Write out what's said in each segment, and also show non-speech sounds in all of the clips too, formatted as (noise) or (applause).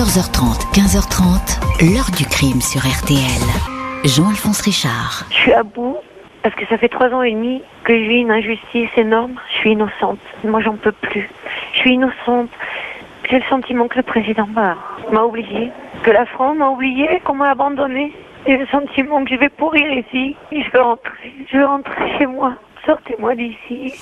14h30, 15h30, l'heure du crime sur RTL. Jean-Alphonse Richard. Je suis à bout parce que ça fait trois ans et demi que je vis une injustice énorme. Je suis innocente. Moi, j'en peux plus. Je suis innocente. J'ai le sentiment que le président m'a oublié, que la France m'a oublié, qu'on m'a abandonné. J'ai le sentiment que je vais pourrir ici. Je veux rentrer. Je veux rentrer chez moi. Sortez-moi d'ici.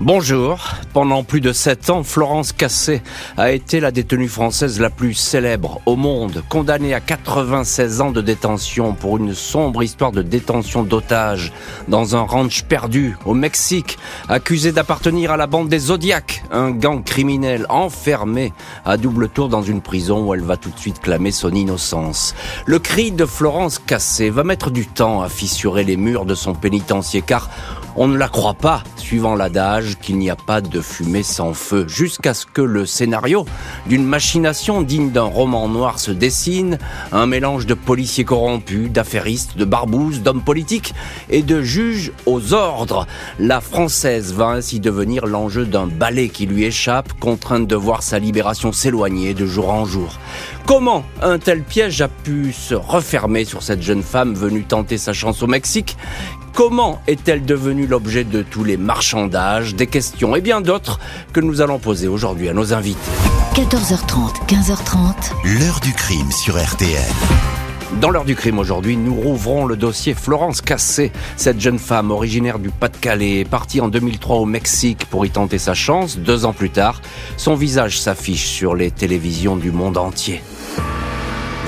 Bonjour. Pendant plus de sept ans, Florence Cassé a été la détenue française la plus célèbre au monde, condamnée à 96 ans de détention pour une sombre histoire de détention d'otages dans un ranch perdu au Mexique, accusée d'appartenir à la bande des Zodiacs, un gang criminel enfermé à double tour dans une prison où elle va tout de suite clamer son innocence. Le cri de Florence Cassé va mettre du temps à fissurer les murs de son pénitencier car on ne la croit pas, suivant l'adage qu'il n'y a pas de fumée sans feu, jusqu'à ce que le scénario d'une machination digne d'un roman noir se dessine, un mélange de policiers corrompus, d'affairistes, de barbouzes, d'hommes politiques et de juges aux ordres. La française va ainsi devenir l'enjeu d'un ballet qui lui échappe, contrainte de voir sa libération s'éloigner de jour en jour. Comment un tel piège a pu se refermer sur cette jeune femme venue tenter sa chance au Mexique? Comment est-elle devenue l'objet de tous les marchandages, des questions et bien d'autres que nous allons poser aujourd'hui à nos invités? 14h30, 15h30. L'heure du crime sur RTL. Dans l'heure du crime aujourd'hui, nous rouvrons le dossier Florence Cassé, cette jeune femme originaire du Pas-de-Calais, partie en 2003 au Mexique pour y tenter sa chance. Deux ans plus tard, son visage s'affiche sur les télévisions du monde entier.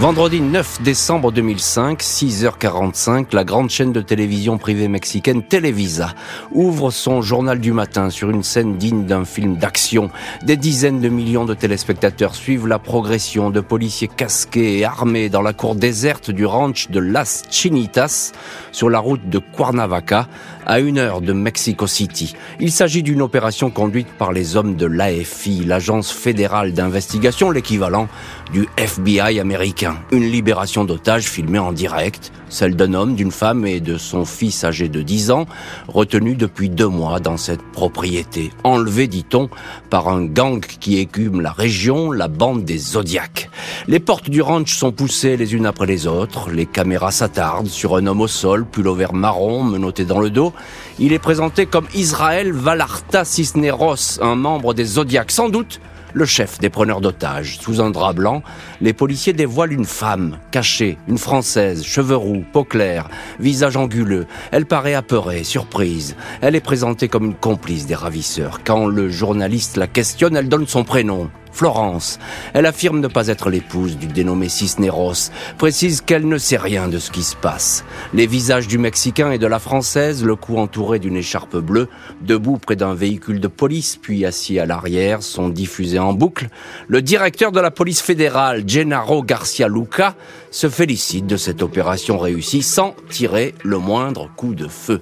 Vendredi 9 décembre 2005, 6h45, la grande chaîne de télévision privée mexicaine Televisa ouvre son journal du matin sur une scène digne d'un film d'action. Des dizaines de millions de téléspectateurs suivent la progression de policiers casqués et armés dans la cour déserte du ranch de Las Chinitas sur la route de Cuernavaca à une heure de Mexico City. Il s'agit d'une opération conduite par les hommes de l'AFI, l'agence fédérale d'investigation, l'équivalent du FBI américain. Une libération d'otages filmée en direct, celle d'un homme, d'une femme et de son fils âgé de 10 ans, retenus depuis deux mois dans cette propriété. Enlevés, dit-on, par un gang qui écume la région, la bande des Zodiacs. Les portes du ranch sont poussées les unes après les autres, les caméras s'attardent sur un homme au sol, pull vert marron, menotté dans le dos. Il est présenté comme Israël Valarta Cisneros, un membre des Zodiacs, sans doute le chef des preneurs d'otages. Sous un drap blanc, les policiers dévoilent une femme, cachée, une française, cheveux roux, peau claire, visage anguleux. Elle paraît apeurée, surprise. Elle est présentée comme une complice des ravisseurs. Quand le journaliste la questionne, elle donne son prénom, Florence. Elle affirme ne pas être l'épouse du dénommé Cisneros, précise qu'elle ne sait rien de ce qui se passe. Les visages du Mexicain et de la Française, le cou entouré d'une écharpe bleue, debout près d'un véhicule de police, puis assis à l'arrière, sont diffusés en boucle. Le directeur de la police fédérale, Gennaro Garcia Luca, se félicite de cette opération réussie sans tirer le moindre coup de feu.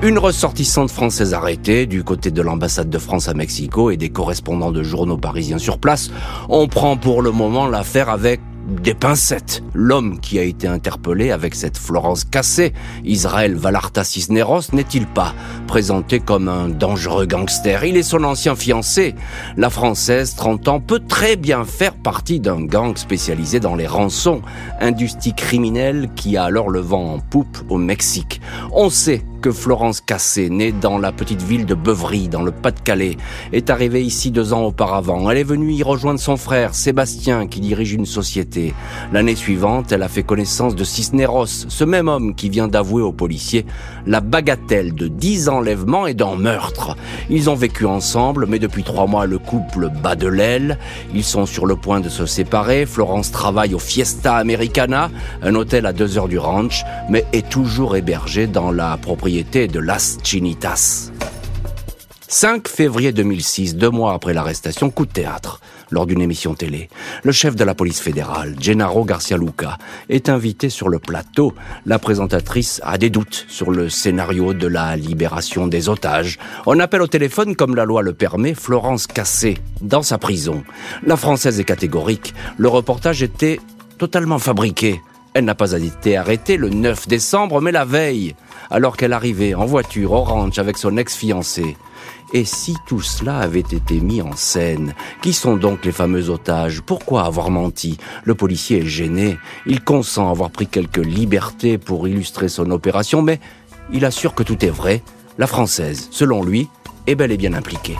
Une ressortissante française arrêtée du côté de l'ambassade de France à Mexico et des correspondants de journaux parisiens sur place. On prend pour le moment l'affaire avec des pincettes. L'homme qui a été interpellé avec cette Florence cassée, Israël Valarta Cisneros, n'est-il pas présenté comme un dangereux gangster? Il est son ancien fiancé. La Française, 30 ans, peut très bien faire partie d'un gang spécialisé dans les rançons, industrie criminelle qui a alors le vent en poupe au Mexique. On sait que Florence Cassé, née dans la petite ville de Beuvry, dans le Pas-de-Calais, est arrivée ici deux ans auparavant. Elle est venue y rejoindre son frère, Sébastien, qui dirige une société. L'année suivante, elle a fait connaissance de Cisneros, ce même homme qui vient d'avouer aux policiers la bagatelle de dix enlèvements et d'un meurtre. Ils ont vécu ensemble, mais depuis trois mois, le couple bat de l'aile. Ils sont sur le point de se séparer. Florence travaille au Fiesta Americana, un hôtel à deux heures du ranch, mais est toujours hébergée dans la propriété de Las Chinitas. 5 février 2006, deux mois après l'arrestation, coup de théâtre. Lors d'une émission télé, le chef de la police fédérale, Gennaro Garcia Luca, est invité sur le plateau. La présentatrice a des doutes sur le scénario de la libération des otages. On appelle au téléphone, comme la loi le permet, Florence Cassé, dans sa prison. La française est catégorique. Le reportage était totalement fabriqué. Elle n'a pas été arrêtée le 9 décembre, mais la veille alors qu'elle arrivait en voiture ranch avec son ex-fiancé. Et si tout cela avait été mis en scène Qui sont donc les fameux otages? Pourquoi avoir menti? Le policier est gêné. Il consent avoir pris quelques libertés pour illustrer son opération, mais il assure que tout est vrai. La française, selon lui, est bel et bien impliquée.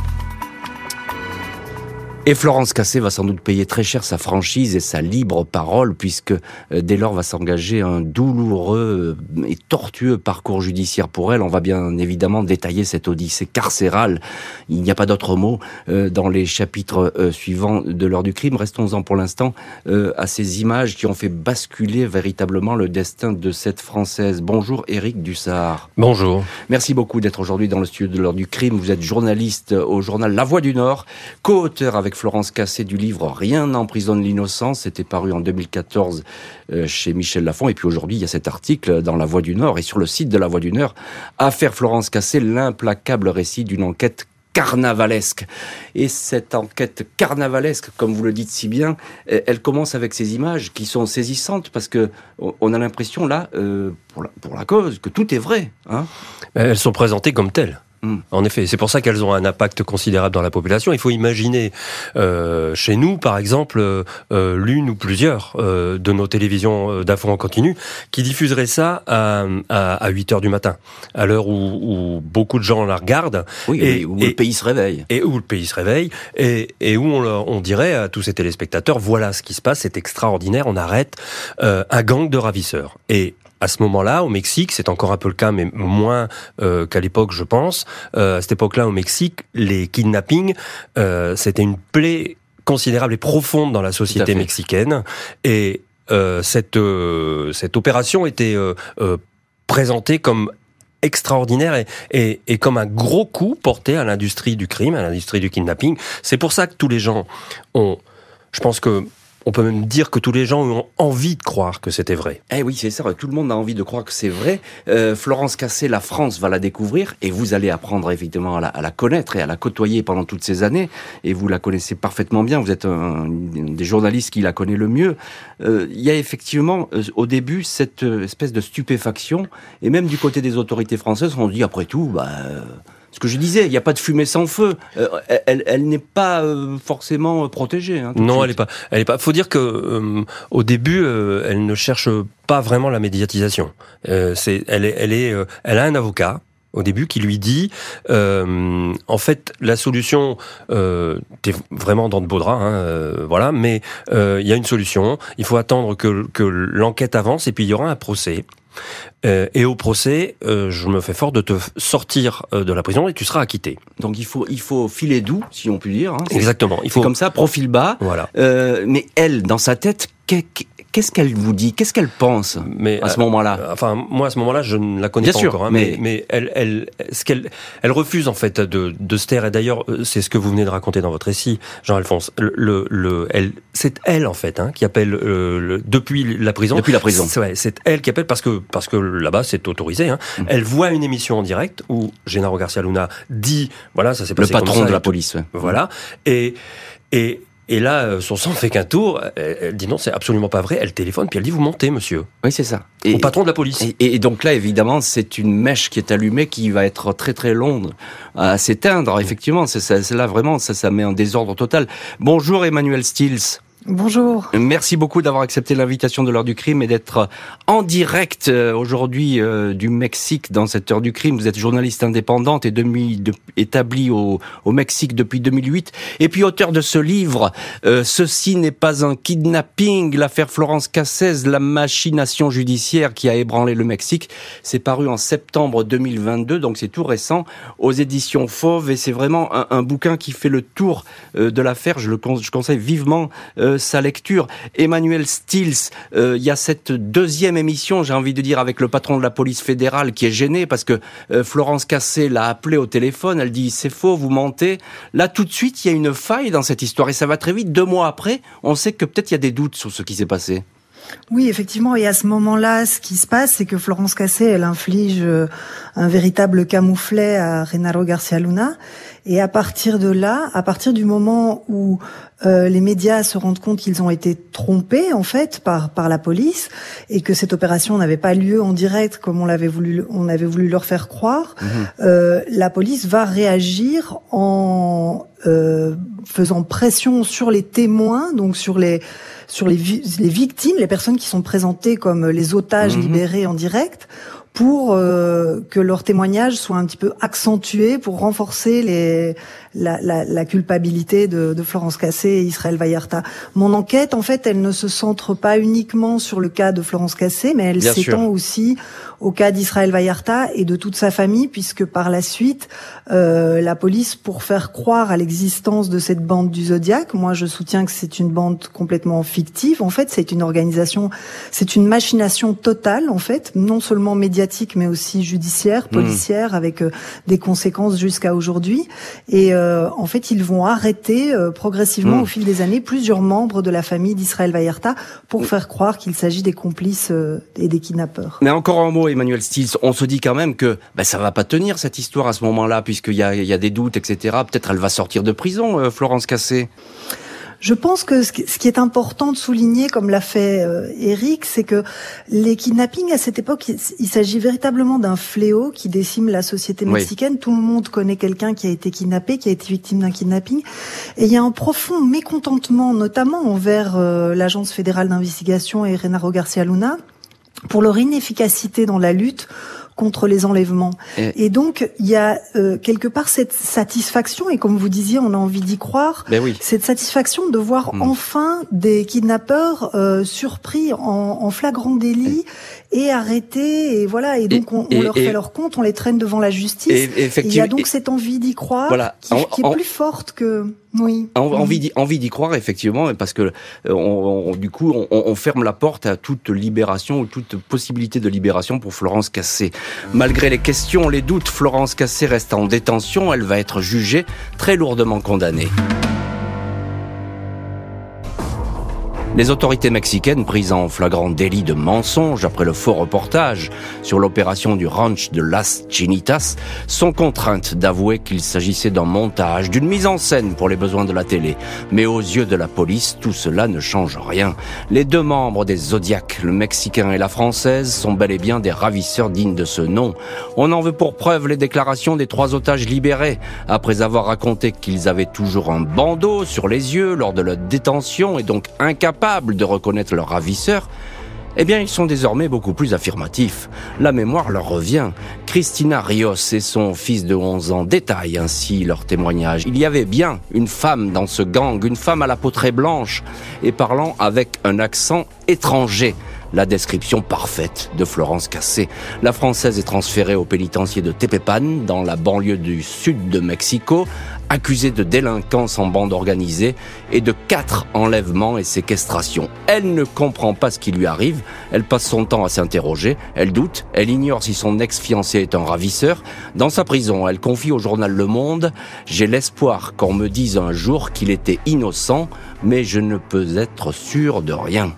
Et Florence Cassé va sans doute payer très cher sa franchise et sa libre parole, puisque euh, dès lors va s'engager un douloureux euh, et tortueux parcours judiciaire pour elle. On va bien évidemment détailler cette odyssée carcérale. Il n'y a pas d'autre mot euh, dans les chapitres suivants de l'heure du crime. Restons-en pour l'instant à ces images qui ont fait basculer véritablement le destin de cette Française. Bonjour Éric Dussard. Bonjour. Merci beaucoup d'être aujourd'hui dans le studio de l'heure du crime. Vous êtes journaliste au journal La Voix du Nord, co-auteur avec Florence Cassé du livre Rien n'emprisonne l'innocence. C'était paru en 2014 euh, chez Michel Lafon. Et puis aujourd'hui, il y a cet article dans La Voix du Nord et sur le site de La Voix du Nord, Affaire Florence Cassé, l'implacable récit d'une enquête carnavalesque. Et cette enquête carnavalesque, comme vous le dites si bien, elle commence avec ces images qui sont saisissantes parce que on a l'impression là, euh, pour, la, pour la cause, que tout est vrai. Hein Elles sont présentées comme telles. Hmm. En effet, c'est pour ça qu'elles ont un impact considérable dans la population. Il faut imaginer euh, chez nous, par exemple, euh, euh l'une ou plusieurs euh, de nos télévisions euh, d'infos en continu qui diffuseraient ça à, à, à 8 heures du matin, à l'heure où, où, beaucoup de gens la regardent. Oui, et, où le pays se réveille. Et où le pays se réveille, et, et où on, on, dirait à tous ces téléspectateurs, voilà ce qui se passe, c'est extraordinaire, on arrête un gang de ravisseurs. Et à ce moment-là, au Mexique, c'est encore un peu le cas, mais moins euh, qu'à l'époque, je pense. Euh, à cette époque-là, au Mexique, les kidnappings, euh, c'était une plaie considérable et profonde dans la société mexicaine. Et euh, cette euh, cette opération était euh, présentée comme extraordinaire et, et, et, comme un gros coup porté à l'industrie du crime, à l'industrie du kidnapping. C'est pour ça que tous les gens ont, je pense que on peut même dire que tous les gens ont envie de croire que c'était vrai. Eh oui, c'est ça. Tout le monde a envie de croire que c'est vrai. Euh, Florence Cassé, la France va la découvrir et vous allez apprendre effectivement à la, connaître et à la côtoyer pendant toutes ces années. Et vous la connaissez parfaitement bien. Vous êtes un, des journalistes qui la connaît le mieux. Euh, il y a effectivement euh, au début cette espèce de stupéfaction et même du côté des autorités françaises, on dit après tout, bah ce que je disais, il n'y a pas de fumée sans feu. Euh, elle, elle n'est pas euh, forcément euh, protégée. Hein, non, elle n'est pas. Elle est pas. Faut dire que au début, elle ne cherche pas vraiment la médiatisation. c'est, elle est, elle est, elle a un avocat au début qui lui dit euh, en fait la solution euh, t'es vraiment dans de beaux draps hein, voilà mais il y a une solution il faut attendre que, que l'enquête avance et puis il y aura un procès euh, et au procès, euh, je me fais fort de te sortir euh, de la prison et tu seras acquitté. Donc il faut il faut filer doux, si on peut dire. Hein. Exactement. Il faut comme ça, profil bas. Voilà. mais elle, dans sa tête, qu'est-ce qu'elle vous dit? Qu'est-ce qu'elle pense mais, à ce moment-là? euh, Enfin, moi, à ce moment-là, je ne la connais pas encore. Hein, mais... mais, elle, elle, ce qu'elle, elle refuse en fait de, de se taire. Et d'ailleurs, euh, c'est ce que vous venez de raconter dans votre récit, Jean-Alphonse. Le, le, elle, c'est elle en fait hein, qui appelle euh, le, depuis la prison. Depuis la prison. C'est, ouais, c'est elle qui appelle parce que parce que là-bas c'est autorisé. Hein. Mmh. Elle voit une émission en direct où Gennaro Garcia Luna dit voilà ça s'est passé le patron de la police. Ouais. Voilà et et et là, euh, son sang fait qu'un tour. Elle dit non, c'est absolument pas vrai. Elle téléphone, puis elle dit vous montez, monsieur. Oui, c'est ça. Et, Au patron de la police. Et, donc là, évidemment, c'est une mèche qui est allumée qui va être très très longue à s'éteindre. Effectivement, c'est là vraiment, ça, ça met en désordre total. Bonjour Emmanuel Stills. Bonjour. Merci beaucoup d'avoir accepté l'invitation de l'heure du crime et d'être en direct euh, aujourd'hui euh, du Mexique dans cette heure du crime. Vous êtes journaliste indépendante et établie au, Mexique depuis 2008 et puis auteur de ce livre euh, Ceci n'est pas un kidnapping, l'affaire Florence Cassez, la machination judiciaire qui a ébranlé le Mexique. C'est paru en septembre 2022, donc c'est tout récent aux éditions Fauve et c'est vraiment un, bouquin qui fait le tour de l'affaire. Je le conseille vivement sa lecture. Emmanuel Stills, euh, il y a cette deuxième émission, j'ai envie de dire, avec le patron de la police fédérale qui est gêné parce que euh, Florence Cassé l'a appelé au téléphone, elle dit c'est faux, vous mentez. Là, tout de suite, il y a une faille dans cette histoire et ça va très vite. Deux mois après, on sait que peut-être il y a des doutes sur ce qui s'est passé. Oui, effectivement. Et à ce moment-là, ce qui se passe, c'est que Florence Cassé, elle inflige euh, un véritable camouflet à Renaro Garcia Luna. Et à partir de là, à partir du moment où euh, les médias se rendent compte qu'ils ont été trompés en fait par par la police et que cette opération n'avait pas lieu en direct comme on l'avait voulu on avait voulu leur faire croire, mhm. euh, la police va réagir en euh, faisant pression sur les témoins, donc sur les sur les, les victimes, les personnes qui sont présentées comme les otages mhm. libérés en direct pour euh, que leur témoignage soit un petit peu accentué, pour renforcer les, la, la, la culpabilité de, de, Florence Cassé et Israël Vallarta. Mon enquête, en fait, elle ne se centre pas uniquement sur le cas de Florence Cassé, mais elle s'étend aussi au cas d'Israël Vallarta et de toute sa famille, puisque par la suite, euh, la police, pour faire croire à l'existence de cette bande du Zodiac, moi je soutiens que c'est une bande complètement fictive. En fait, c'est une organisation, c'est une machination totale, en fait, non seulement médiatique, mais aussi judiciaire, mmh. policière, avec euh, des conséquences jusqu'à aujourd'hui. Et euh, en fait, ils vont arrêter euh, progressivement mmh. au fil des années plusieurs membres de la famille d'Israël Vallarta pour mmh. faire croire qu'il s'agit des complices et des kidnappeurs. Mais encore un mot Emmanuel Stills, on se dit quand même que ben, ça va pas tenir cette histoire à ce moment-là, puisqu'il y a, y a des doutes, etc. Peut-être elle va sortir de prison, euh, Florence Cassé. Je pense que ce qui est important de souligner, comme l'a fait euh, Eric, c'est que les kidnappings à cette époque, il, s'agit véritablement d'un fléau qui décime la société mexicaine. Tout le monde connaît quelqu'un qui a été kidnappé, qui a été victime d'un kidnapping. Et il y a un profond mécontentement, notamment envers euh, l'Agence fédérale d'investigation et Renaro Garcia Luna, pour leur inefficacité dans la lutte contre les enlèvements. Et, donc, il y a euh, quelque part cette satisfaction, et comme vous disiez, on a envie d'y croire, ben oui. cette satisfaction de voir hmm. enfin des kidnappeurs euh, surpris en, en, flagrant délit et arrêtés, et voilà, et donc on, on leur fait leur compte, on les traîne devant la justice. Et, il y a donc cette envie d'y croire voilà. qui, qui, est plus forte que... Oui. Envie, envie d'y croire effectivement, parce que euh, on, du coup on, on, ferme la porte à toute libération ou toute possibilité de libération pour Florence Cassé. Malgré les questions, les doutes, Florence Cassé reste en détention. Elle va être jugée, très lourdement condamnée. Les autorités mexicaines, prises en flagrant délit de mensonge après le faux reportage sur l'opération du ranch de Las Chinitas, sont contraintes d'avouer qu'il s'agissait d'un montage, d'une mise en scène pour les besoins de la télé. Mais aux yeux de la police, tout cela ne change rien. Les deux membres des Zodiacs, le Mexicain et la Française, sont bel et bien des ravisseurs dignes de ce nom. On en veut pour preuve les déclarations des trois otages libérés, après avoir raconté qu'ils avaient toujours un bandeau sur les yeux lors de leur détention et donc incapables de reconnaître leur ravisseur, eh bien, ils sont désormais beaucoup plus affirmatifs. La mémoire leur revient. Christina Rios et son fils de 11 ans détaillent ainsi leur témoignage. Il y avait bien une femme dans ce gang, une femme à la peau très blanche et parlant avec un accent étranger la description parfaite de Florence Cassé. La Française est transférée au pénitencier de Tepepan, dans la banlieue du sud de Mexico, accusée de délinquance en bande organisée et de quatre enlèvements et séquestrations. Elle ne comprend pas ce qui lui arrive, elle passe son temps à s'interroger, elle doute, elle ignore si son ex-fiancé est un ravisseur. Dans sa prison, elle confie au journal Le Monde « J'ai l'espoir qu'on me dise un jour qu'il était innocent, mais je ne peux être sûr de rien ».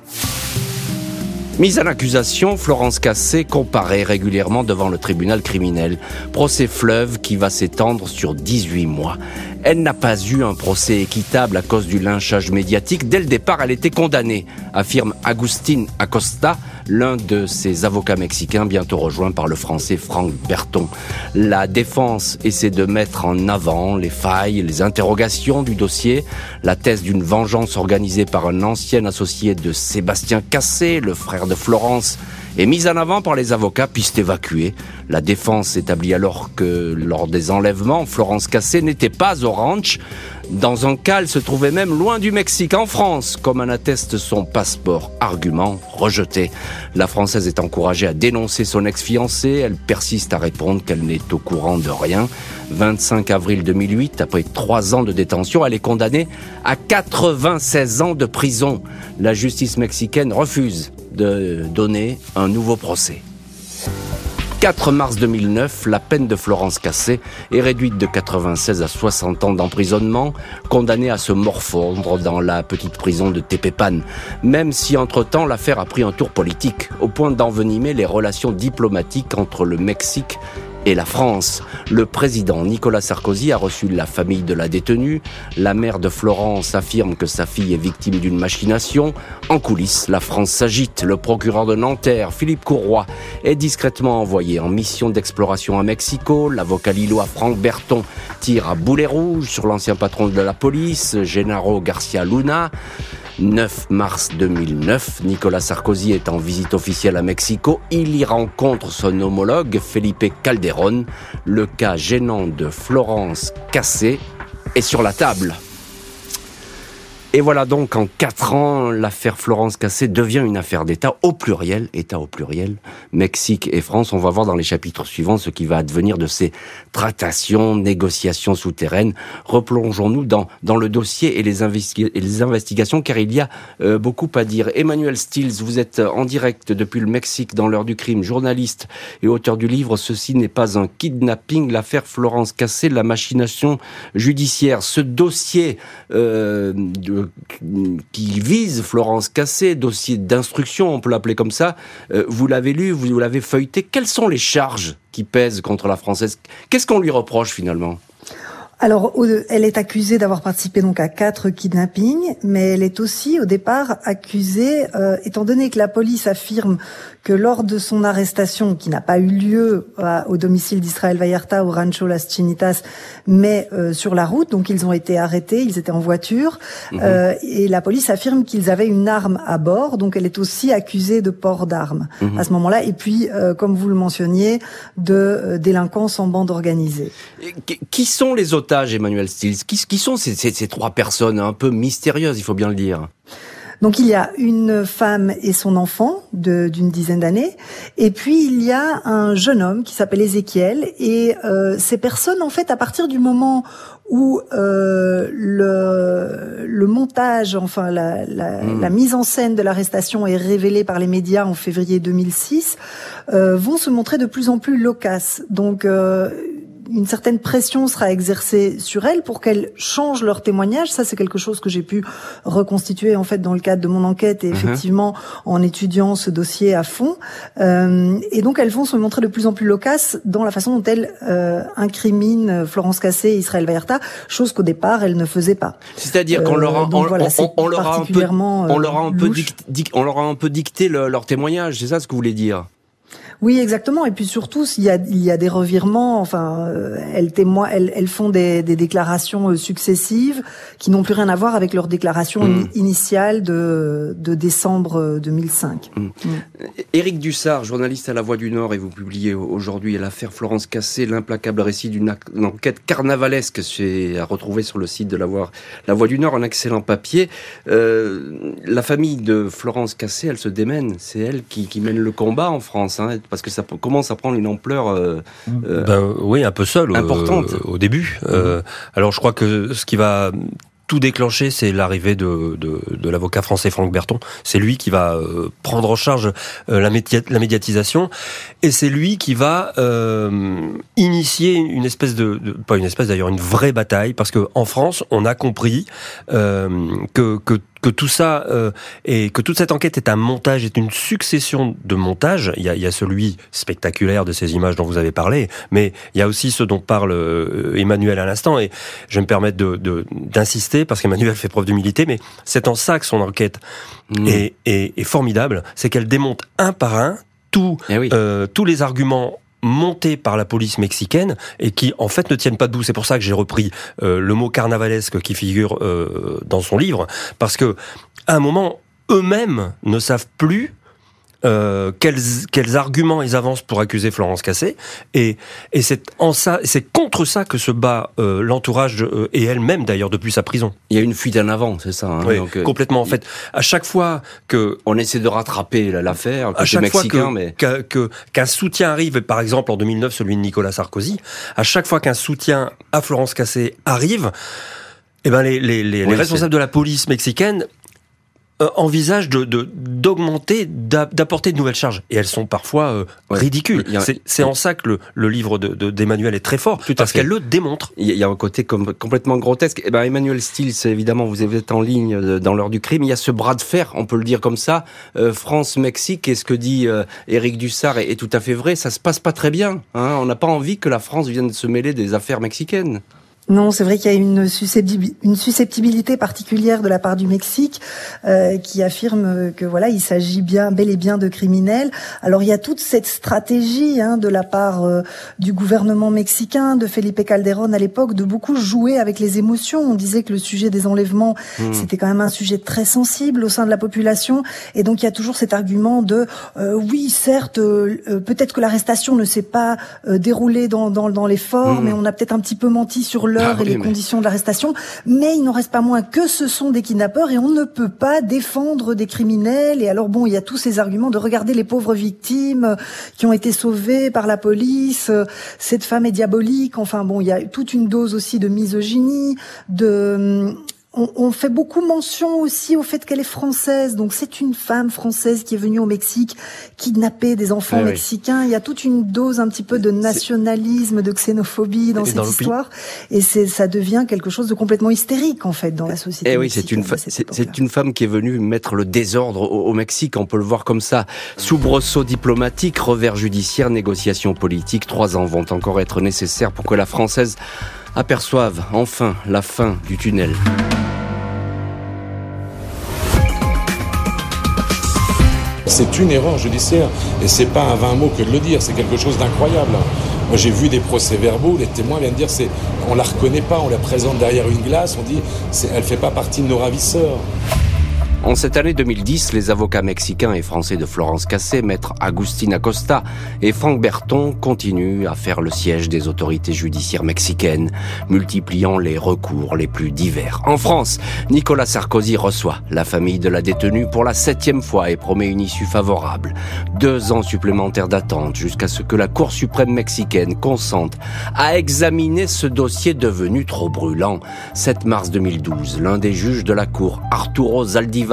Mise à l'accusation, Florence Cassé comparaît régulièrement devant le tribunal criminel. Procès fleuve qui va s'étendre sur 18 mois. Elle n'a pas eu un procès équitable à cause du lynchage médiatique. Dès le départ, elle était condamnée, affirme Agustin Acosta, l'un de ses avocats mexicains bientôt rejoint par le français Franck Berton. La défense essaie de mettre en avant les failles, les interrogations du dossier, la thèse d'une vengeance organisée par un ancien associé de Sébastien Cassé, le frère de Florence, est mise en avant par les avocats piste évacuée. La défense établit alors que lors des enlèvements, Florence Cassé n'était pas au ranch. Dans un cas, elle se trouvait même loin du Mexique, en France, comme en atteste son passeport. Argument rejeté. La Française est encouragée à dénoncer son ex-fiancé. Elle persiste à répondre qu'elle n'est au courant de rien. 25 avril 2008, après trois ans de détention, elle est condamnée à 96 ans de prison. La justice mexicaine refuse donner un nouveau procès. 4 mars 2009, la peine de Florence Cassé est réduite de 96 à 60 ans d'emprisonnement, condamnée à se morfondre dans la petite prison de Tepepan, même si entre-temps l'affaire a pris un tour politique, au point d'envenimer les relations diplomatiques entre le Mexique et la France. Le président Nicolas Sarkozy a reçu la famille de la détenue. La mère de Florence affirme que sa fille est victime d'une machination. En coulisses, la France s'agite. Le procureur de Nanterre, Philippe Courroy, est discrètement envoyé en mission d'exploration à Mexico. L'avocat lillois Franck Berton tire à boulet rouge sur l'ancien patron de la police, Gennaro Garcia Luna. 9 mars 2009, Nicolas Sarkozy est en visite officielle à Mexico. Il y rencontre son homologue Felipe Calderón. Le cas gênant de Florence Cassé est sur la table. Et voilà donc en quatre ans, l'affaire Florence Cassé devient une affaire d'État au pluriel, État au pluriel, Mexique et France. On va voir dans les chapitres suivants ce qui va advenir de ces tractations, négociations souterraines. Replongeons-nous dans, dans le dossier et les, et les investigations, car il y a euh, beaucoup à dire. Emmanuel Stills, vous êtes en direct depuis le Mexique dans l'heure du crime, journaliste et auteur du livre Ceci n'est pas un kidnapping, l'affaire Florence Cassé, la machination judiciaire. Ce dossier euh, qui vise Florence Cassé, dossier d'instruction, on peut l'appeler comme ça. Euh, vous l'avez lu, vous l'avez feuilleté. Quelles sont les charges qui pèsent contre la française? Qu'est-ce qu'on lui reproche finalement? Alors, elle est accusée d'avoir participé donc à quatre kidnappings, mais elle est aussi au départ accusée, euh, étant donné que la police affirme que lors de son arrestation, qui n'a pas eu lieu euh, au domicile d'Israël Vallarta au Rancho Las Chinitas, mais euh, sur la route, donc ils ont été arrêtés, ils étaient en voiture, mhm. et la police affirme qu'ils avaient une arme à bord, donc elle est aussi accusée de port d'armes mhm. à ce moment-là, et puis, comme vous le mentionniez, de délinquance en bande organisée. Qui sont les Emmanuel Stills qui, sont ces, trois personnes un peu mystérieuses, il faut bien le dire? Donc il y a une femme et son enfant d'une dizaine d'années, et puis il y a un jeune homme qui s'appelle Ézéchiel, et euh, ces personnes, en fait, à partir du moment où euh, le, le montage, enfin la, la, hmm. la mise en scène de l'arrestation est révélée par les médias en février 2006, euh, vont se montrer de plus en plus loquaces. Donc une certaine pression sera exercée sur elles pour qu'elles changent leur témoignage. Ça, c'est quelque chose que j'ai pu reconstituer en fait dans le cadre de mon enquête et uh-huh. effectivement en étudiant ce dossier à fond. Euh, et donc, elles vont se montrer de plus en plus loquaces dans la façon dont elles euh, incriminent Florence Cassé et Israël Vallarta, chose qu'au départ elles ne faisaient pas. C'est-à-dire qu'on leur a, on, leur a un peu, on leur a un peu, on leur a un peu dicté leur témoignage. C'est ça ce que vous voulez dire? Oui, exactement. Et puis surtout, s'il y a, il y a des revirements, enfin, euh, elles, elles, elles font des, des déclarations euh, successives qui n'ont plus rien à voir avec leur déclaration mm. initiale de, de décembre 2005. Euh, mm. mm. Éric Dussard, journaliste à La Voix du Nord, et vous publiez aujourd'hui l'affaire Florence Cassé, l'implacable récit d'une enquête carnavalesque. C'est à retrouver sur le site de La Voix, La Voix du Nord, un excellent papier. Euh, la famille de Florence Cassé, elle se démène. C'est elle qui, qui mène le combat en France. Hein parce que ça commence à prendre une ampleur. Euh, euh, ben, oui, un peu seul. Importante. au début. Euh, mhm. alors, je crois que ce qui va tout déclencher, c'est l'arrivée de, de, de l'avocat français Franck Berton. C'est lui qui va prendre en charge la, la, médiatisation et c'est lui qui va euh, initier une espèce de, de pas une espèce d'ailleurs, une vraie bataille parce que en France, on a compris euh, que, que que tout ça euh, et que toute cette enquête est un montage, est une succession de montages. Il y a, il y a celui spectaculaire de ces images dont vous avez parlé, mais il y a aussi ce dont parle euh, Emmanuel à l'instant. Et je vais me permettre de, d'insister parce qu'Emmanuel fait preuve d'humilité, mais c'est en ça que son enquête mmh. est, est, est, formidable, c'est qu'elle démonte un par un tout, eh euh, tous les arguments montés par la police mexicaine et qui en fait ne tiennent pas debout. C'est pour ça que j'ai repris euh, le mot carnavalesque qui figure euh, dans son livre, parce que à un moment, eux-mêmes ne savent plus euh, quels, quels arguments ils avancent pour accuser Florence Cassé et, et c'est en ça c'est contre ça que se bat euh, l'entourage euh, et elle-même d'ailleurs depuis sa prison. Il y a une fuite en avant, c'est ça. Hein, oui, donc, complètement. En fait, à chaque fois que on essaie de rattraper l'affaire, à chaque fois mais qu'un soutien arrive, par exemple en 2009 celui de Nicolas Sarkozy, à chaque fois qu'un soutien à Florence Cassé arrive, eh ben les, les, les, les responsables de la police mexicaine euh, envisagent de d'augmenter, d'apporter de nouvelles charges. Et elles sont parfois euh, ridicules. C'est en ça que le, le livre d'Emmanuel de, est très fort, Tout parce qu'elle le démontre. Il y a un côté comme, complètement grotesque. Eh ben, Emmanuel Stills, évidemment, vous êtes en ligne euh, dans l'heure du crime. Il y a ce bras de fer, on peut le dire comme ça, France-Mexique. Et ce que dit Éric Dussard est, est, tout à fait vrai. Ça se passe pas très bien. Hein. On n'a pas envie que la France vienne se mêler des affaires mexicaines. Non, c'est vrai qu'il y a une, une susceptibilité particulière de la part du Mexique euh, qui affirme que voilà, il s'agit bien, bel et bien de criminels. Alors il y a toute cette stratégie hein, de la part euh, du gouvernement mexicain, de Felipe Calderón à l'époque, de beaucoup jouer avec les émotions. On disait que le sujet des enlèvements, mmh. c'était quand même un sujet très sensible au sein de la population, et donc il y a toujours cet argument de euh, oui, certes, peut-être que l'arrestation ne s'est pas déroulée dans, dans, dans les forts, mmh. mais on a peut-être un petit peu menti sur ah et les conditions de l'arrestation, mais il n'en reste pas moins que ce sont des kidnappeurs et on ne peut pas défendre des criminels. Et alors bon, il y a tous ces arguments de regarder les pauvres victimes qui ont été sauvées par la police. Cette femme est diabolique. Enfin bon, il y a toute une dose aussi de misogynie, de on, fait beaucoup mention aussi au fait qu'elle est française. Donc c'est une femme française qui est venue au Mexique kidnapper des enfants eh mexicains. Il y a toute une dose un petit peu de nationalisme, de xénophobie dans cette histoire. Et c'est ça devient quelque chose de complètement hystérique en fait dans la société. Eh oui, c'est une, c'est une femme qui est venue mettre le désordre au, Mexique. On peut le voir comme ça. Soubresaut diplomatique, revers judiciaire, négociations politiques. Trois ans vont encore être nécessaires pour que la française aperçoive enfin la fin du tunnel. C'est une erreur judiciaire et c'est pas un vain mot que de le dire, c'est quelque chose d'incroyable. Moi j'ai vu des procès-verbaux, les témoins viennent dire c'est on la reconnaît pas, on la présente derrière une glace, on dit elle fait pas partie de nos ravisseurs. En cette année 2010, les avocats mexicains et français de Florence Cassé, maître Agustin Acosta et Franck Berton continuent à faire le siège des autorités judiciaires mexicaines, multipliant les recours les plus divers. En France, Nicolas Sarkozy reçoit la famille de la détenue pour la septième fois et promet une issue favorable. Deux ans supplémentaires d'attente jusqu'à ce que la Cour suprême mexicaine consente à examiner ce dossier devenu trop brûlant. 7 mars 2012, l'un des juges de la Cour, Arturo Zaldivar,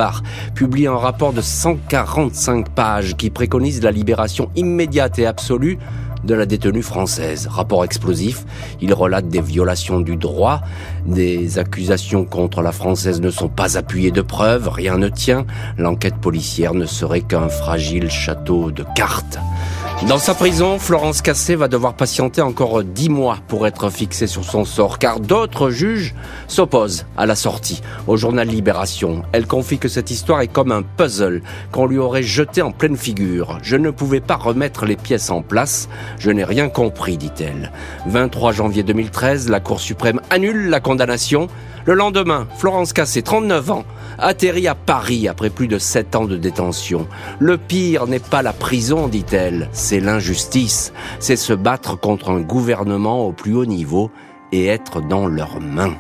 publie un rapport de 145 pages qui préconise la libération immédiate et absolue de la détenue française. Rapport explosif, il relate des violations du droit, des accusations contre la française ne sont pas appuyées de preuves, rien ne tient, l'enquête policière ne serait qu'un fragile château de cartes. Dans sa prison, Florence Cassé va devoir patienter encore dix mois pour être fixée sur son sort, car d'autres juges s'opposent à la sortie. Au journal Libération, elle confie que cette histoire est comme un puzzle qu'on lui aurait jeté en pleine figure. Je ne pouvais pas remettre les pièces en place, je n'ai rien compris, dit-elle. 23 janvier 2013, la Cour suprême annule la condamnation. Le lendemain, Florence Cassé, 39 ans, atterrit à Paris après plus de sept ans de détention. Le pire n'est pas la prison, dit-elle, c'est l'injustice. C'est se battre contre un gouvernement au plus haut niveau et être dans leurs mains.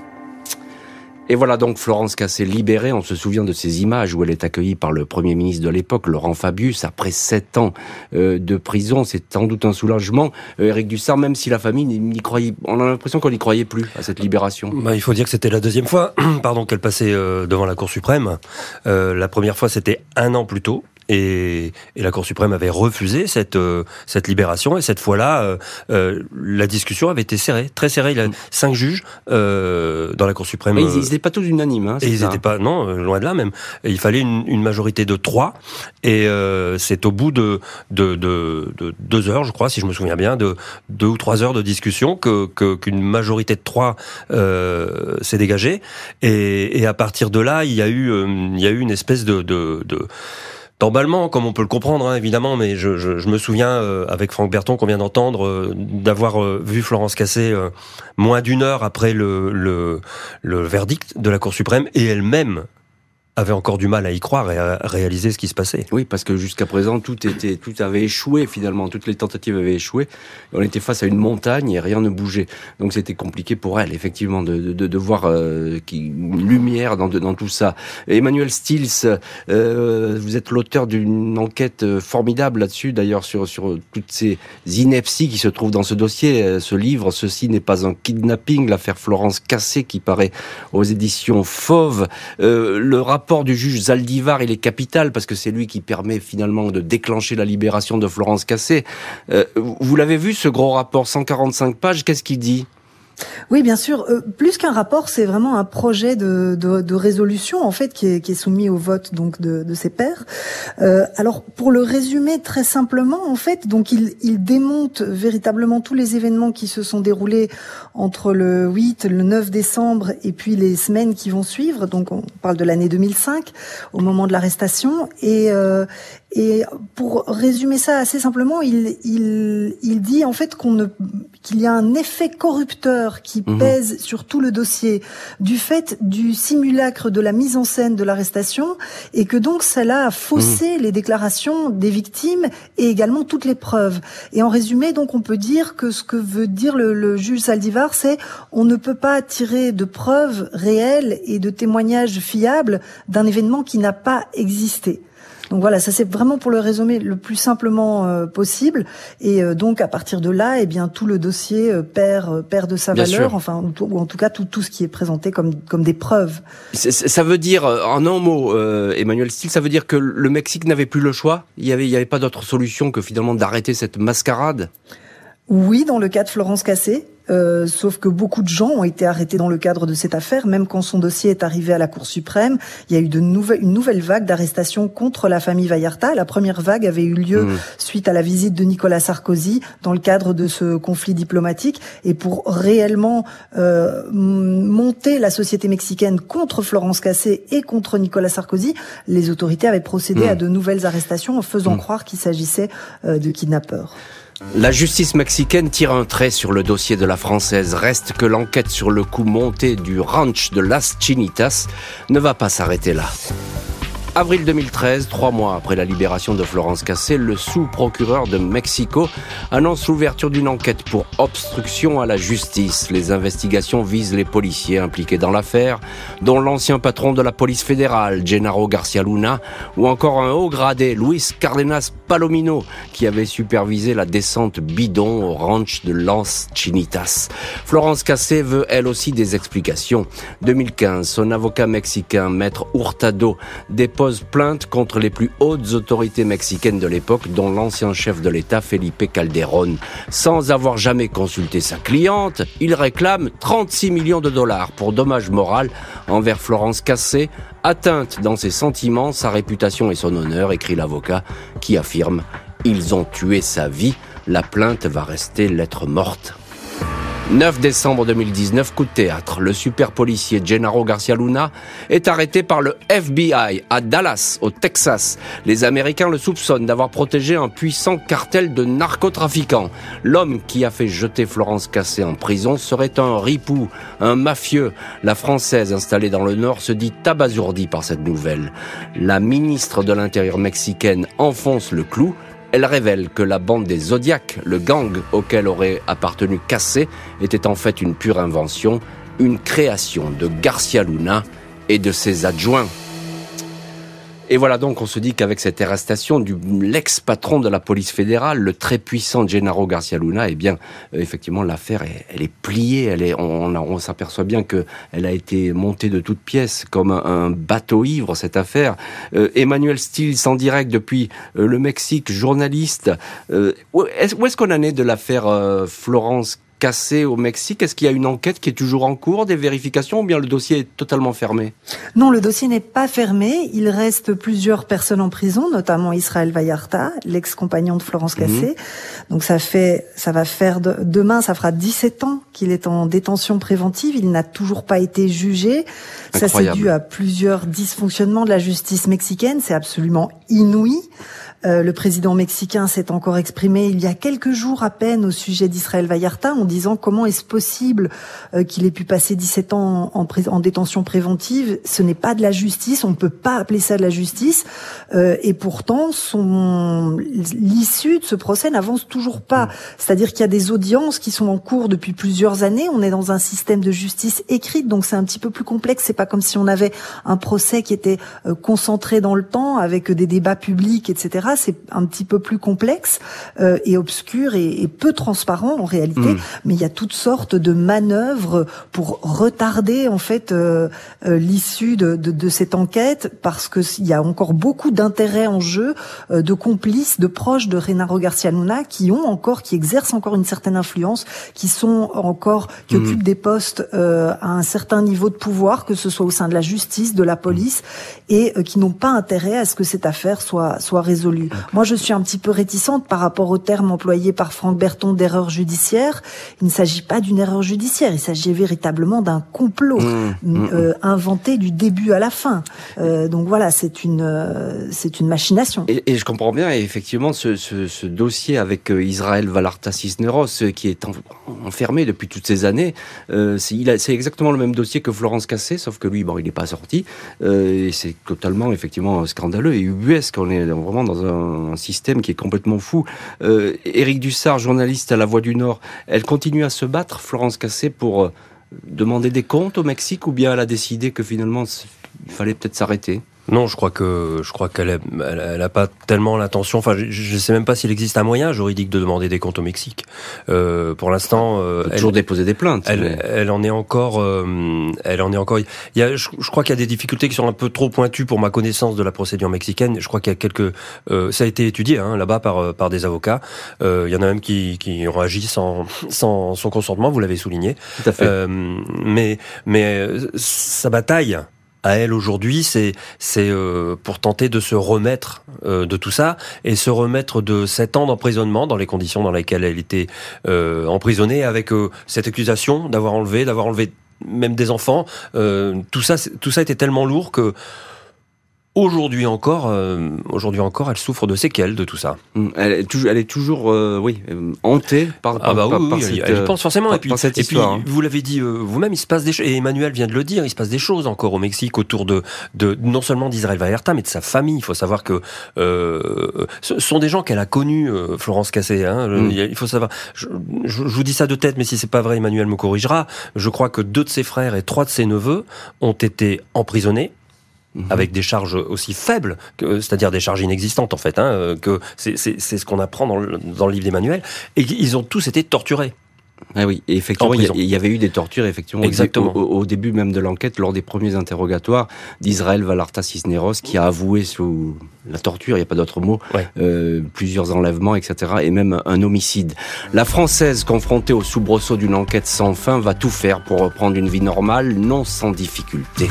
Et voilà donc Florence Cassé libérée. On se souvient de ces images où elle est accueillie par le Premier ministre de l'époque, Laurent Fabius, après sept ans euh, de prison. C'est sans doute un soulagement. Euh, Éric Dussard, même si la famille n'y croyait, on a l'impression qu'on n'y croyait plus à cette libération. Bah, il faut dire que c'était la deuxième fois, (clears throat) pardon, qu'elle passait euh, devant la Cour suprême. la première fois, c'était un an plus tôt, et, et, la Cour suprême avait refusé cette euh, cette libération. Et cette fois-là euh, euh, la discussion avait été serrée très serrée. Il y a cinq juges euh, dans la Cour suprême Mais ils n'étaient pas tous unanimes hein, et ils n'étaient pas non loin de là même. Et il fallait une, une, majorité de trois. Et c'est au bout de, de, de, de, deux heures je crois si je me souviens bien de deux ou trois heures de discussion que qu'une majorité de trois s'est dégagée. Et, et, à partir de là il y a eu il y a eu une espèce de, de, de Normalement, comme on peut le comprendre, hein, évidemment, mais je, me souviens euh, avec Franck Berton qu'on vient d'entendre euh, d'avoir euh, vu Florence Cassé moins d'une heure après le verdict de la Cour suprême et elle-même avait encore du mal à y croire et à réaliser ce qui se passait. Oui, parce que jusqu'à présent, tout était, tout avait échoué finalement. Toutes les tentatives avaient échoué. On était face à une montagne et rien ne bougeait. Donc c'était compliqué pour elle, effectivement, de, de, de voir euh, une lumière dans, dans tout ça. Emmanuel Stills, euh, vous êtes l'auteur d'une enquête euh, formidable là-dessus, d'ailleurs, sur, sur toutes ces inepties qui se trouvent dans ce dossier. Euh, ce livre, ceci n'est pas un kidnapping, l'affaire Florence Cassé qui paraît aux éditions Fauve. Euh, le rapport rapport du juge Zaldivar, il est capital parce que c'est lui qui permet finalement de déclencher la libération de Florence Cassé. Euh, vous l'avez vu ce gros rapport, 145 pages, qu'est-ce qu'il dit? Oui, bien sûr. Euh, plus qu'un rapport, c'est vraiment un projet de, de, résolution en fait qui est, soumis au vote donc de, ses pairs. Euh, alors pour le résumer très simplement, en fait, donc il, il démonte véritablement tous les événements qui se sont déroulés entre le 8, le 9 décembre et puis les semaines qui vont suivre. Donc on parle de l'année 2005 au moment de l'arrestation et euh, et pour résumer ça assez simplement, il, il, il dit en fait qu'on ne qu'il y a un effet corrupteur qui mhm. pèse sur tout le dossier du fait du simulacre de la mise en scène de l'arrestation et que donc cela a faussé mhm. les déclarations des victimes et également toutes les preuves. Et en résumé, donc on peut dire que ce que veut dire le, le juge Saldivar, c'est on ne peut pas tirer de preuves réelles et de témoignages fiables d'un événement qui n'a pas existé. Donc voilà, ça c'est vraiment pour le résumer le plus simplement euh, possible. Et euh, donc à partir de là, eh bien tout le dossier euh, perd perd de sa valeur, enfin ou, en tout cas tout tout ce qui est présenté comme comme des preuves. Ça veut dire en un mot, Emmanuel Steele, ça veut dire que le Mexique n'avait plus le choix? Il y avait il y avait pas d'autre solution que finalement d'arrêter cette mascarade? Oui, dans le cas de Florence Cassé, euh, sauf que beaucoup de gens ont été arrêtés dans le cadre de cette affaire, même quand son dossier est arrivé à la Cour suprême. Il y a eu de nouvelles, une nouvelle vague d'arrestations contre la famille Vallarta. La première vague avait eu lieu mmh. suite à la visite de Nicolas Sarkozy dans le cadre de ce conflit diplomatique. Et pour réellement euh, monter la société mexicaine contre Florence Cassé et contre Nicolas Sarkozy, les autorités avaient procédé mmh. à de nouvelles arrestations en faisant mmh. croire qu'il s'agissait euh, de kidnappeurs. La justice mexicaine tire un trait sur le dossier de la française. Reste que l'enquête sur le coup monté du ranch de Las Chinitas ne va pas s'arrêter là. Avril 2013, trois mois après la libération de Florence Cassé, le sous-procureur de Mexico annonce l'ouverture d'une enquête pour obstruction à la justice. Les investigations visent les policiers impliqués dans l'affaire, dont l'ancien patron de la police fédérale, Gennaro Garcia Luna, ou encore un haut gradé, Luis Cardenas Palomino, qui avait supervisé la descente bidon au ranch de Las Chinitas. Florence Cassé veut elle aussi des explications. 2015, son avocat mexicain, maître Hurtado, dépose plainte contre les plus hautes autorités mexicaines de l'époque, dont l'ancien chef de l'État Felipe Calderón. Sans avoir jamais consulté sa cliente, il réclame 36 millions de dollars pour dommage moral envers Florence Cassé, atteinte dans ses sentiments, sa réputation et son honneur, écrit l'avocat, qui affirme Ils ont tué sa vie, la plainte va rester lettre morte. 9 décembre 2019, coup de théâtre. Le super policier Gennaro Garcia Luna est arrêté par le FBI à Dallas, au Texas. Les Américains le soupçonnent d'avoir protégé un puissant cartel de narcotrafiquants. L'homme qui a fait jeter Florence Cassé en prison serait un ripou, un mafieux. La Française installée dans le Nord se dit abasourdie par cette nouvelle. La ministre de l'Intérieur mexicaine enfonce le clou. Elle révèle que la bande des Zodiacs, le gang auquel aurait appartenu Cassé, était en fait une pure invention, une création de Garcia Luna et de ses adjoints. Et voilà donc, on se dit qu'avec cette arrestation du l'ex-patron de la police fédérale, le très puissant Gennaro Garcia Luna, eh bien, euh, effectivement, l'affaire, elle, est pliée. Elle est, on, s'aperçoit bien que elle a été montée de toutes pièces comme un, bateau ivre cette affaire. Euh, Emmanuel Stills en direct depuis euh, le Mexique, journaliste. où est-ce qu'on en est de l'affaire Florence cassé au Mexique. Est-ce qu'il y a une enquête qui est toujours en cours, des vérifications, ou bien le dossier est totalement fermé? Non, le dossier n'est pas fermé. Il reste plusieurs personnes en prison, notamment Israël Vallarta, l'ex-compagnon de Florence mhm. Cassé. Donc ça fait, ça va faire demain, ça fera 17 ans qu'il est en détention préventive. Il n'a toujours pas été jugé. Ça c'est dû à plusieurs dysfonctionnements de la justice mexicaine. C'est absolument inouï. Euh, le président mexicain s'est encore exprimé il y a quelques jours à peine au sujet d'Israël Vallarta disant comment est-ce possible euh, qu'il ait pu passer 17 ans en, en, détention préventive. Ce n'est pas de la justice, on ne peut pas appeler ça de la justice. Euh, et pourtant, son l'issue de ce procès n'avance toujours pas. Mm. C'est-à-dire qu'il y a des audiences qui sont en cours depuis plusieurs années. On est dans un système de justice écrite, donc c'est un petit peu plus complexe. C'est pas comme si on avait un procès qui était concentré dans le temps avec des débats publics, etc c'est un petit peu plus complexe euh, et obscur et, peu transparent en réalité. Hmm. Mais il y a toutes sortes de manœuvres pour retarder en fait l'issue de, de, de, cette enquête parce que il y a encore beaucoup d'intérêts en jeu, de complices, de proches de Renaro Garcia Luna qui ont encore, qui exercent encore une certaine influence, qui sont encore, qui hmm. occupent des postes à un certain niveau de pouvoir, que ce soit au sein de la justice, de la police, et qui n'ont pas intérêt à ce que cette affaire soit soit résolue. Moi, je suis un petit peu réticente par rapport au terme employé par Franck Berton d'erreur judiciaire. Il ne s'agit pas d'une erreur judiciaire, il s'agit véritablement d'un complot mmh, mmh, euh, mmh. inventé du début à la fin. Euh, donc voilà, c'est une euh, c'est une machination. Et, et, je comprends bien, et effectivement, ce, ce, ce dossier avec Israël Valarta Cisneros, qui est enfermé depuis toutes ces années, c'est exactement le même dossier que Florence Cassé, sauf que lui, bon, il n'est pas sorti, et c'est totalement effectivement scandaleux et ubuesque. On est vraiment dans un, système qui est complètement fou. Éric Dussard, journaliste à La Voix du Nord, elle continue à se battre, Florence Cassé, pour euh, demander des comptes au Mexique ou bien elle a décidé que finalement il fallait peut-être s'arrêter? Non, je crois que je crois qu'elle elle, a pas tellement l'intention. Enfin, je, ne sais même pas s'il existe un moyen juridique de demander des comptes au Mexique. Euh, pour l'instant, euh, elle, toujours déposer des plaintes. Elle, elle en est encore. Euh, elle en est encore. Il y a, je, crois qu'il y a des difficultés qui sont un peu trop pointues pour ma connaissance de la procédure mexicaine. Je crois qu'il y a quelques. Euh, ça a été étudié hein, là-bas par par des avocats. Euh, il y en a même qui qui ont agi sans sans son consentement. Vous l'avez souligné. Tout à fait. Euh, mais mais sa bataille à elle aujourd'hui, c'est c'est euh, pour tenter de se remettre euh, de tout ça et se remettre de sept ans d'emprisonnement dans les conditions dans lesquelles elle était euh, emprisonnée, avec cette accusation d'avoir enlevé, d'avoir enlevé même des enfants. tout ça, tout ça était tellement lourd que Aujourd'hui encore, euh, aujourd'hui encore, elle souffre de séquelles de tout ça. Mm. Elle est toujours, elle est toujours, euh, oui, euh, hantée par, ah bah par, oui, cette, elle, pense forcément. et puis, et puis hein. vous l'avez dit vous-même, il se passe des choses. Et Emmanuel vient de le dire, il se passe des choses encore au Mexique autour de, de non seulement d'Israël Vallarta, mais de sa famille. Il faut savoir que ce sont des gens qu'elle a connus, Florence Cassé. Hein, mm. Il faut savoir. Je, je, vous dis ça de tête, mais si c'est pas vrai, Emmanuel me corrigera. Je crois que deux de ses frères et trois de ses neveux ont été emprisonnés Mhm. avec des charges aussi faibles, c'est-à-dire des charges inexistantes en fait, hein, euh, que c'est ce qu'on apprend dans le, dans le livre d'Emmanuel, et ils ont tous été torturés. Ah oui, et effectivement, il y, avait eu des tortures, effectivement, Exactement. Au, début même de l'enquête, lors des premiers interrogatoires d'Israël Valarta Cisneros, qui a avoué sous la torture, il n'y a pas d'autre mot, euh, plusieurs enlèvements, etc., et même un homicide. La Française, confrontée au soubresaut d'une enquête sans fin, va tout faire pour reprendre une vie normale, non sans difficulté.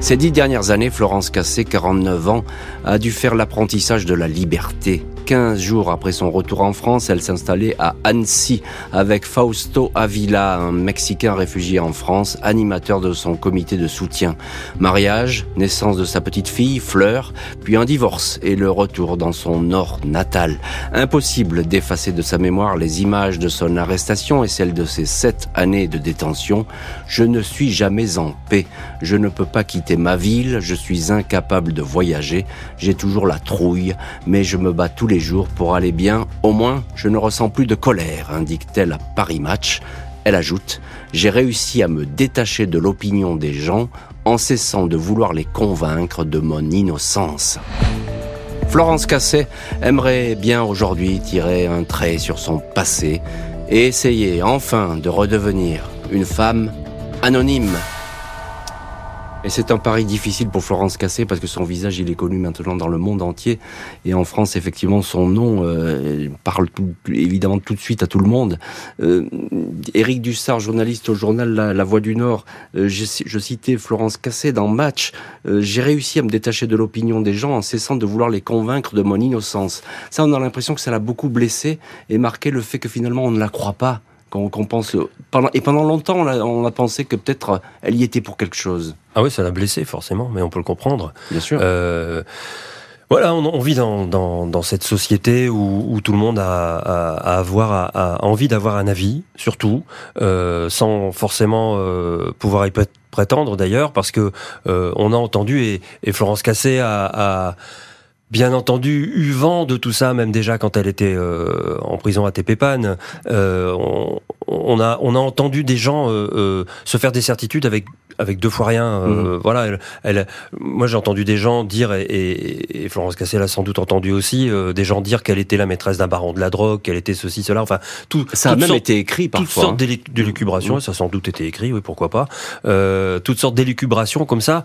Ces dix dernières années, Florence Cassé, 49 ans, a dû faire l'apprentissage de la liberté 15 jours après son retour en France, elle s'installait à Annecy avec Fausto Avila, un Mexicain réfugié en France, animateur de son comité de soutien. Mariage, naissance de sa petite fille, Fleur, puis un divorce et le retour dans son nord natal. Impossible d'effacer de sa mémoire les images de son arrestation et celles de ses sept années de détention. Je ne suis jamais en paix. Je ne peux pas quitter ma ville. Je suis incapable de voyager. J'ai toujours la trouille, mais je me bats tous les jours pour aller bien, au moins je ne ressens plus de colère, indique-t-elle à Paris Match. Elle ajoute, j'ai réussi à me détacher de l'opinion des gens en cessant de vouloir les convaincre de mon innocence. Florence Casset aimerait bien aujourd'hui tirer un trait sur son passé et essayer enfin de redevenir une femme anonyme. Et c'est un pari difficile pour Florence Cassé parce que son visage il est connu maintenant dans le monde entier et en France effectivement son nom euh, parle tout, évidemment tout de suite à tout le monde. Euh, Éric Dussard, journaliste au journal La, Voix du Nord, euh, je, je, citais Florence Cassé dans Match. Euh, j'ai réussi à me détacher de l'opinion des gens en cessant de vouloir les convaincre de mon innocence. Ça, on a l'impression que ça l'a beaucoup blessé et marqué le fait que finalement on ne la croit pas. Qu'on pense pendant, et pendant longtemps, on a, on a pensé que peut-être elle y était pour quelque chose. Ah oui, ça l'a blessé forcément, mais on peut le comprendre. Bien sûr. Euh, voilà, on, on vit dans, dans, dans, cette société où, où, tout le monde a, a, a avoir a, envie d'avoir un avis, surtout, euh, sans forcément euh, pouvoir y prétendre d'ailleurs, parce que euh, on a entendu et, et Florence Cassé a bien entendu eu vent de tout ça, même déjà quand elle était euh, en prison à Tépépan. Euh, a on a entendu des gens se faire des certitudes avec avec deux fois rien. Mhm. Voilà, elle, moi j'ai entendu des gens dire et, et, Florence Cassel l'a sans doute entendu aussi, des gens dire qu'elle était la maîtresse d'un baron de la drogue, qu'elle était ceci cela. Enfin, tout ça a même été écrit parfois. Toutes sortes hein. d'élucubrations, mhm. ça a sans doute été écrit, oui pourquoi pas. toutes sortes d'élucubrations comme ça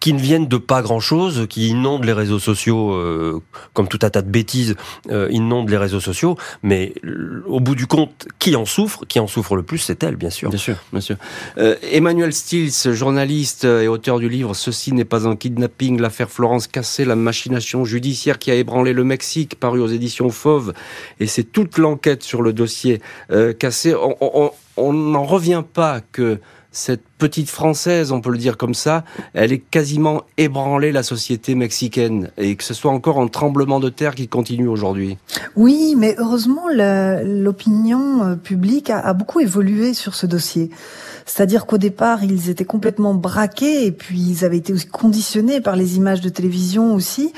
qui ne viennent de pas grand chose, qui inondent les réseaux sociaux comme tout un tas de bêtises euh, inondent les réseaux sociaux, mais au bout du compte, qui en souffre Qui en souffre le plus, c'est elle, bien sûr. Bien sûr, bien sûr. Euh, Emmanuel Stills, journaliste et auteur du livre Ceci n'est pas un kidnapping, l'affaire Florence Cassé, la machination judiciaire qui a ébranlé le Mexique, paru aux éditions Fauve, et c'est toute l'enquête sur le dossier euh, Cassé. On n'en revient pas que cette petite française, on peut le dire comme ça, elle est quasiment ébranlée la société mexicaine et que ce soit encore un tremblement de terre qui continue aujourd'hui. Oui, mais heureusement l'opinion euh, publique a, beaucoup évolué sur ce dossier. C'est-à-dire qu'au départ, ils étaient complètement braqués et puis ils avaient été aussi conditionnés par les images de télévision aussi,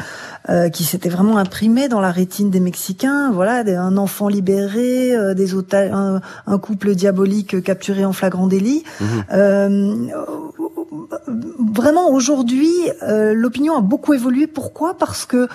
euh, qui s'étaient vraiment imprimées dans la rétine des Mexicains. Voilà, un enfant libéré, euh, des otages, un, couple diabolique capturé en flagrant délit. Mhm. Euh, vraiment aujourd'hui, euh, l'opinion a beaucoup évolué. Pourquoi? Parce que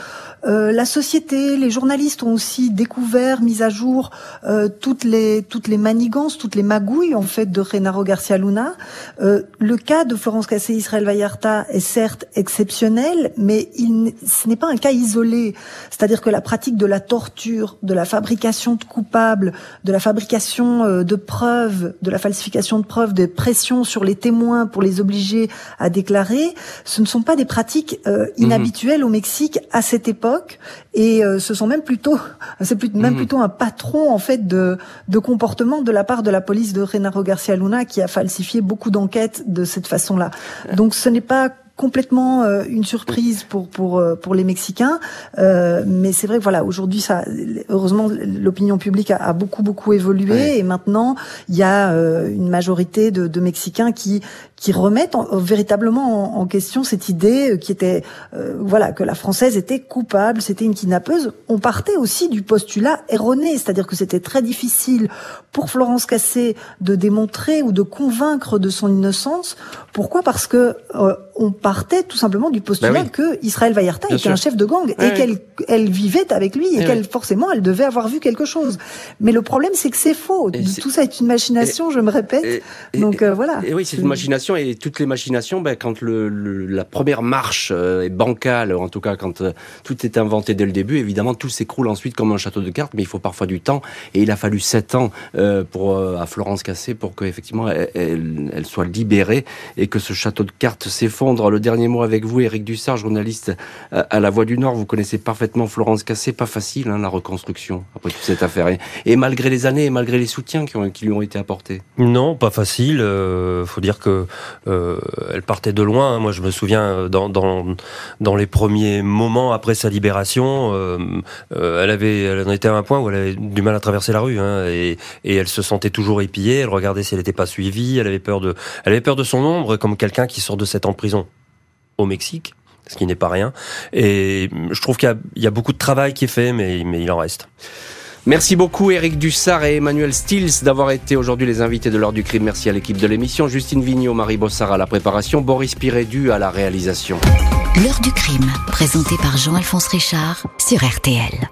euh, la société, les journalistes ont aussi découvert, mis à jour euh, toutes les toutes les manigances, toutes les magouilles en fait de Renaro Garcia Luna. Euh, le cas de Florence Cassé Israël Vallarta est certes exceptionnel, mais il, ce n'est pas un cas isolé. C'est-à-dire que la pratique de la torture, de la fabrication de coupables, de la fabrication de preuves, de la falsification de preuves, des pressions sur les témoins pour les obliger à déclarer, ce ne sont pas des pratiques mhm. inhabituelles au Mexique à cette époque et euh, ce sont même plutôt (laughs) c'est même mhm. plutôt un patron en fait de de comportement de la part de la police de Renaro Garcia Luna qui a falsifié beaucoup d'enquêtes de cette façon-là. Donc ce n'est pas complètement euh, une surprise pour pour euh, pour les Mexicains. Euh, mais c'est vrai que voilà, aujourd'hui, ça, heureusement, l'opinion publique a, a, beaucoup beaucoup évolué et maintenant il y a une majorité de, de, Mexicains qui qui remettent véritablement en, question cette idée qui était voilà que la française était coupable, c'était une kidnappeuse. On partait aussi du postulat erroné, c'est-à-dire que c'était très difficile pour Florence Cassé de démontrer ou de convaincre de son innocence. Pourquoi? Parce que on partait tout simplement du postulat bah que Israël Vallarta était un chef de gang et qu'elle elle vivait avec lui et, qu'elle forcément elle devait avoir vu quelque chose. Mais le problème c'est que c'est faux. Tout ça est une machination, je me répète. Donc euh, voilà. Et oui, c'est une machination et toutes les machinations, ben, quand la première marche euh, est bancale, en tout cas quand euh, tout est inventé dès le début, évidemment tout s'écroule ensuite comme un château de cartes. Mais il faut parfois du temps et il a fallu sept ans pour à Florence Cassé pour qu'effectivement elle, soit libérée et que ce château de cartes s'effondre le dernier mot avec vous, Éric Dussard, journaliste à La Voix du Nord. Vous connaissez parfaitement Florence Cassé. Pas facile, hein, la reconstruction, après toute cette affaire. Et malgré les années et malgré les soutiens qui lui ont été apportés. Non, pas facile. Euh, faut dire que euh, elle partait de loin. Moi, je me souviens euh, dans, dans, dans les premiers moments après sa libération, euh, elle avait, elle en était à un point où elle avait du mal à traverser la rue, hein, et, et elle se sentait toujours épiée. Elle regardait si elle n'était pas suivie. Elle avait peur de, elle avait peur de son ombre, comme quelqu'un qui sort de cette en prison au Mexique, ce qui n'est pas rien. Et je trouve qu'il y, a beaucoup de travail qui est fait, mais, mais il en reste. Merci beaucoup Eric Dussard et Emmanuel Stills d'avoir été aujourd'hui les invités de l'heure du crime. Merci à l'équipe de l'émission, Justine Vignot, Marie Bossard à la préparation, Boris Pirédu à la réalisation. L'heure du crime, présenté par Jean-Alphonse Richard sur RTL.